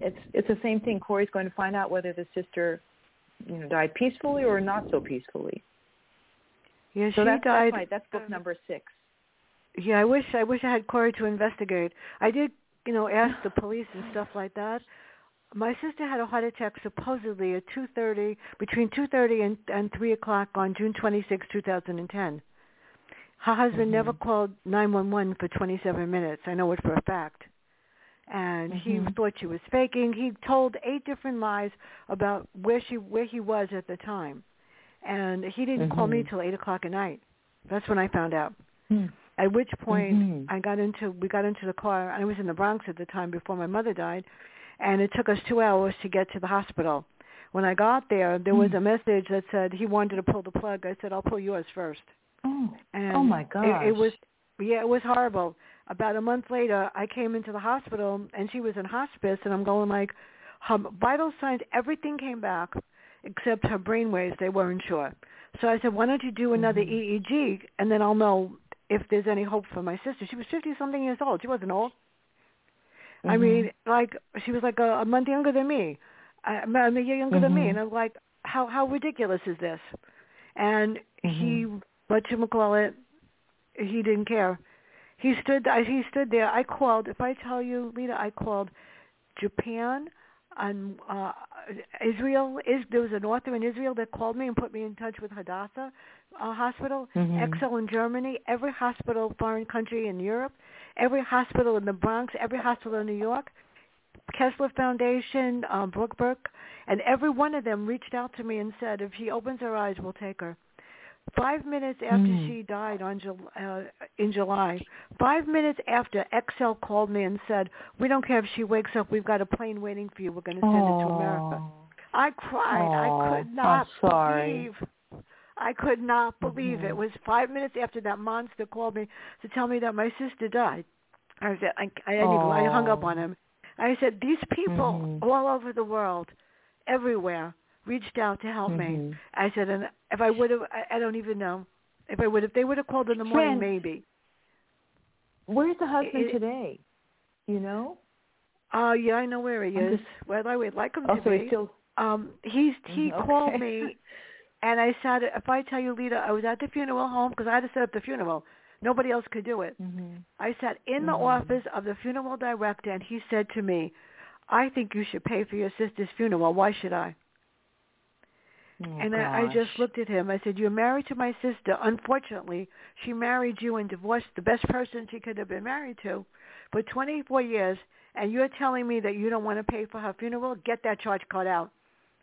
it's it's the same thing. Corrie's going to find out whether the sister, you know, died peacefully or not so peacefully. Yeah, so she that's, died. That's, my, that's book uh, number six. Yeah, I wish I wish I had Corrie to investigate. I did, you know, ask the police and stuff like that my sister had a heart attack supposedly at 2.30, between 2.30 and, and 3 o'clock on June 26, 2010. Her husband never Mhm. called nine one one for twenty seven minutes. I know it for a fact. And he Mhm. thought she was faking. He told eight different lies about where she where he was at the time, and he didn't call me Mhm. till eight o'clock at night. That's when I found out. Hmm. At which point Mhm. I got into we got into the car. I was in the Bronx at the time before my mother died, and it took us two hours to get to the hospital. When I got there, there was Hmm. a message that said he wanted to pull the plug. I said I'll pull yours first. Oh, And oh my it- gosh. It, was yeah, it was horrible. About a month later, I came into the hospital and she was in hospice, and I'm going like, her vital signs, everything came back except her brain waves. They weren't sure. So I said, why don't you do another Mhm. EEG, and then I'll know if there's any hope for my sister. She was 50 something years old. She wasn't old. I Mhm. mean, like she was like a, a month younger than me, A year younger than me, Mhm. and I'm like, how how ridiculous is this? And he, Mhm. what you call it, he didn't care. He stood he stood there. I called. If I tell you, Lida, I called Japan and uh Israel. Is there was an author in Israel that called me and put me in touch with Hadassah uh, Hospital, Mhm. Excel in Germany, every hospital, foreign country in Europe, every hospital in the Bronx, every hospital in New York, Kessler Foundation, uh, Brooke Burke, and every one of them reached out to me and said, if she opens her eyes, we'll take her. Five minutes after Mm. she died on uh, in July, five minutes after, Excel called me and said, "We don't care if she wakes up. We've got a plane waiting for you. We're going to send it to America." I cried. I could not I'm sorry. believe. I could not believe it. Mhm. It was five minutes after that monster called me to tell me that my sister died. I said, I, I, didn't even, I hung up on him. I said, these people Mhm. all over the world, everywhere, reached out to help me. Mhm. I said, and if I would have, I, I don't even know. If I would, if they would have called in the morning, maybe. Where's the husband It- today? You know? Oh, yeah, I know where he is. just- Well, I would like him Oh, to so be. he's still. Um, he's he Mhm, called me, and I said, if I tell you, Lida, I was at the funeral home because I had to set up the funeral. Nobody else could do it. Mhm. I sat in the Mhm. office of the funeral director, and he said to me, "I think you should pay for your sister's funeral. Why should I?" Oh, and I, I just looked at him. I said, "You're married to my sister. Unfortunately, she married you and divorced the best person she could have been married to for 24 years, and you're telling me that you don't want to pay for her funeral? Get that charge card out."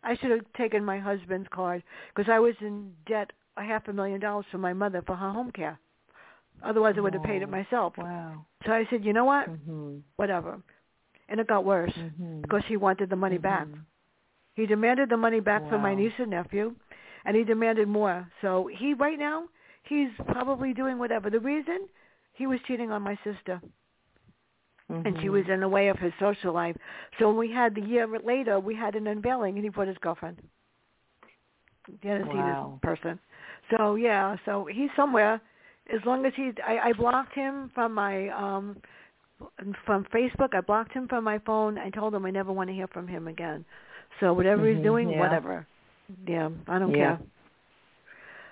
I should have taken my husband's card because I was in debt a half a million dollars for my mother for her home care. Otherwise, I would have paid it Oh, myself. Wow. So I said, "You know what? Mhm. Whatever." And it got worse Mhm. because he wanted the money back. He demanded the money back from my niece and nephew, and he demanded more. So he right now he's probably doing whatever. The reason he was cheating on my sister, and she was in the way of his social life. So when we had the year later, we had an unveiling, and he brought his girlfriend. He hadn't seen this person. So yeah, so he's somewhere. As long as he's, I, I blocked him from my um from Facebook. I blocked him from my phone. I told him I never want to hear from him again. So whatever Mhm, he's doing, yeah. whatever. Yeah, I don't Yeah. care.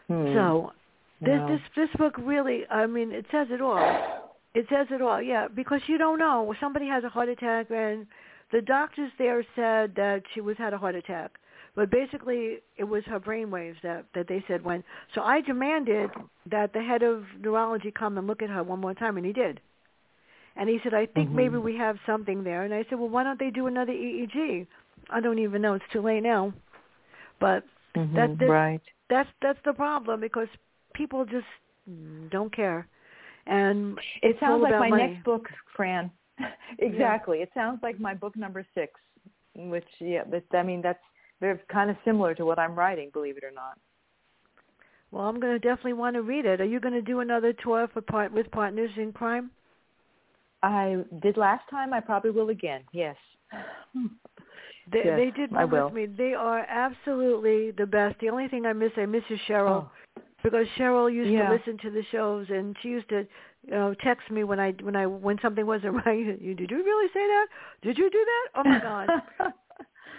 Hmm. So this this this book really, I mean, it says it all. It says it all. Yeah, because you don't know. Somebody has a heart attack, and the doctors there said that she was had a heart attack, but basically it was her brain waves that that they said went. So I demanded that the head of neurology come and look at her one more time, and he did. And he said, I think Mhm. maybe we have something there. And I said, well, why don't they do another EEG? I don't even know. It's too late now. But Mhm. that- that- right. that's that's the problem because people just don't care and it sounds all like my money. next book, Fran. exactly. It sounds like my book number six, which yeah, but I mean that's they're kind of similar to what I'm writing, believe it or not. Well, I'm going to definitely want to read it. Are you going to do another tour for part with Partners in Crime? I did last time. I probably will again. Yes. They, Yes, they did I one with me. They are absolutely the best. The only thing I miss, I miss is Cheryl Oh, because Cheryl used Yeah. to listen to the shows and she used to, you know, text me when I when I when something wasn't right. You did you really say that? Did you do that? Oh my god!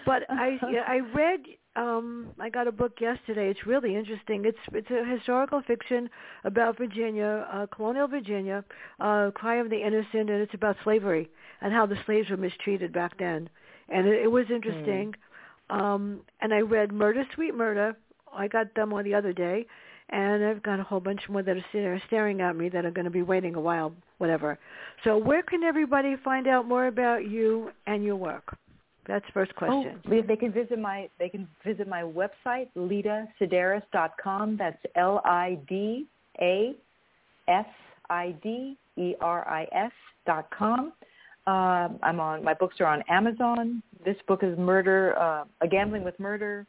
But I yeah, I read um I got a book yesterday. It's really interesting. It's it's a historical fiction about Virginia, uh colonial Virginia, uh Cry of the Innocent and it's about slavery and how the slaves were mistreated back then. And it, it was interesting. Um and I read Murder Sweet Murder. I got them on the other day and I've got a whole bunch more that are sitting there staring at me that are going to be waiting a while, whatever. So where can everybody find out more about you and your work? That's first question. Oh, they they can visit my they can visit my website lidasideris.com. That's L I D A S I D E R I S dot com. Um, I'm on my books are on Amazon. This book is Murder, uh, A Gambling with Murder.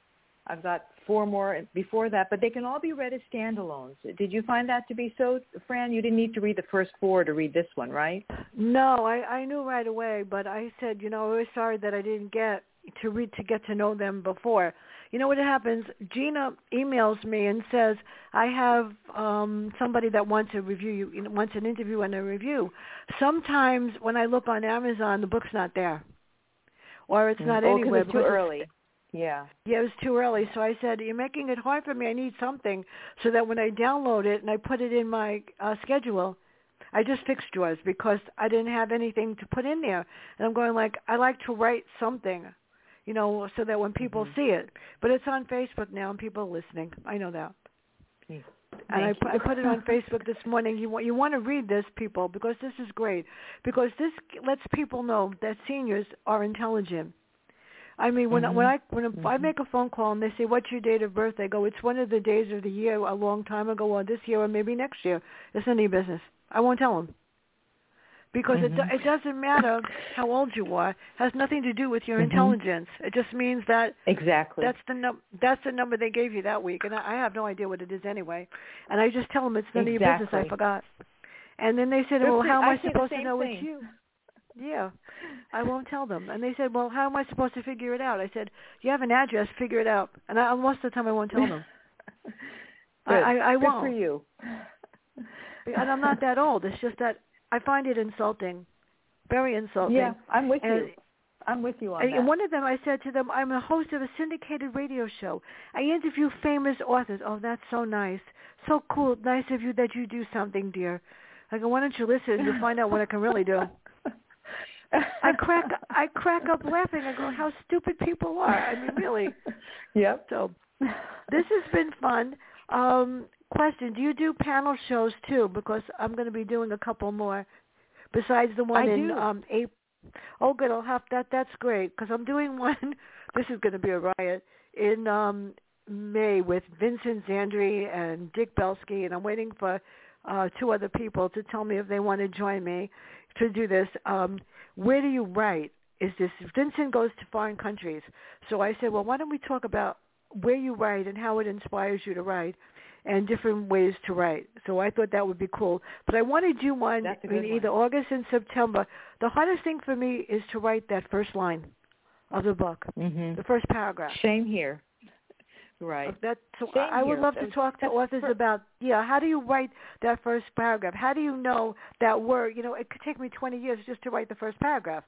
I've got four more before that, but they can all be read as standalones. Did you find that to be so, Fran? You didn't need to read the first four to read this one, right? No, I, I knew right away, but I said, you know, I was sorry that I didn't get to read to get to know them before. You know what happens? Gina emails me and says, I have um somebody that wants a review you know, wants an interview and a review. Sometimes when I look on Amazon the book's not there. Or it's not oh, anywhere it's too early. Yeah. Yeah, it was too early. So I said, "You're making it hard for me. I need something so that when I download it and I put it in my uh, schedule, I just fixed yours because I didn't have anything to put in there. And I'm going like, I like to write something, you know, so that when people Mhm. see it. But it's on Facebook now and people are listening. I know that. Yeah. And I, Thank pu- I put it on Facebook this morning. You want you want to read this, people, because this is great. Because this lets people know that seniors are intelligent. I mean, when I when I when I Mhm. make a phone call and they say, "What's your date of birth?" I go, "It's one of the days of the year, a long time ago, or this year, or maybe next year." It's none of your business. I won't tell them because it Mhm. do- it doesn't matter how old you are. It has nothing to do with your Mhm. intelligence. It just means that Exactly. that's the num- that's the number they gave you that week, and I, I have no idea what it is anyway. And I just tell them it's none of your business. I forgot. And then they said, "Well, how am I I supposed to know thing. it's you?" Yeah, I won't tell them. And they said, "Well, how am I supposed to figure it out?" I said, "You have an address. Figure it out." And I, most of the time, I won't tell them. I, Good. I, I Good won't. for you. And I'm not that old. It's just that I find it insulting, very insulting. Yeah, I'm with And- you. I'm with you on And that. and one of them, I said to them, I'm a host of a syndicated radio show. I interview famous authors. Oh, that's so nice. So cool. Nice of you that you do something, dear. I go, why don't you listen? You'll find out what I can really do. I crack, I crack up laughing. I go, how stupid people are. I mean, really. Yep. So this has been fun. Um, question: Do you do panel shows too? Because I'm going to be doing a couple more besides the one I in do. um April. Oh, good. I'll have that. That's great because I'm doing one. This is going to be a riot in um May with Vincent Zandri and Dick Belsky, and I'm waiting for uh two other people to tell me if they want to join me to do this. Um, where do you write? Is this Vincent goes to foreign countries? So I said, well, why don't we talk about where you write and how it inspires you to write and different ways to write. So I thought that would be cool. But I want to do one in either August and September. The hardest thing for me is to write that first line of the book, hmm the first paragraph. Same here. Right. That so Same I would love to talk to that's authors per- about yeah, how do you write that first paragraph? How do you know that word? You know, it could take me 20 years just to write the first paragraph.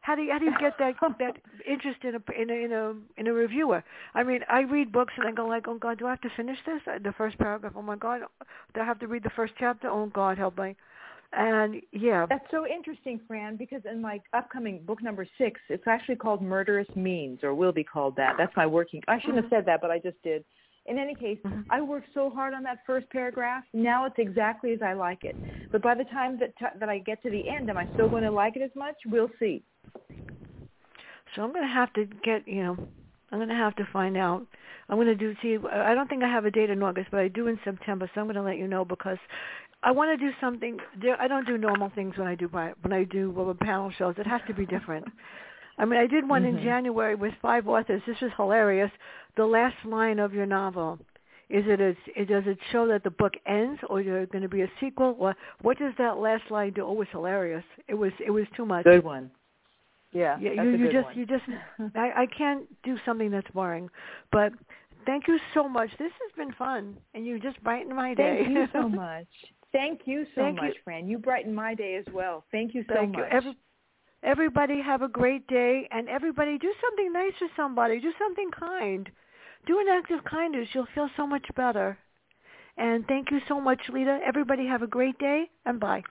How do you how do you get that that interest in a in a in a in a reviewer? I mean, I read books and I go like, oh God, do I have to finish this? Uh, The first paragraph. Oh my God, do I have to read the first chapter? Oh God, help me. And yeah, That's so interesting, Fran, because in my upcoming book number six, it's actually called Murderous Means, or will be called that. That's my working. I shouldn't have said that, but I just did. In any case, Mhm. I worked so hard on that first paragraph. Now it's exactly as I like it. But by the time that t- that I get to the end, am I still going to like it as much? We'll see. So I'm going to have to get, you know, I'm going to have to find out. I'm going to do, see, I don't think I have a date in August, but I do in September, so I'm going to let you know because I want to do something. I don't do normal things when I do when I do well, panel shows. It has to be different. I mean, I did one mm-hmm. in January with five authors. This was hilarious. The last line of your novel. Is it a, it does it show that the book ends, or is there going to be a sequel? Or what does that last line do? Oh, it was hilarious. It was it was too much. Good one. Yeah, yeah. You, you just one. you just I, I can't do something that's boring, but thank you so much. This has been fun, and you just brightened my day. Thank you so much. Thank you so thank much, you. Fran. You brightened my day as well. Thank you so thank much. You. Every, everybody have a great day, and everybody do something nice for somebody. Do something kind. Do an act of kindness. You'll feel so much better. And thank you so much, Lida. Everybody have a great day, and bye.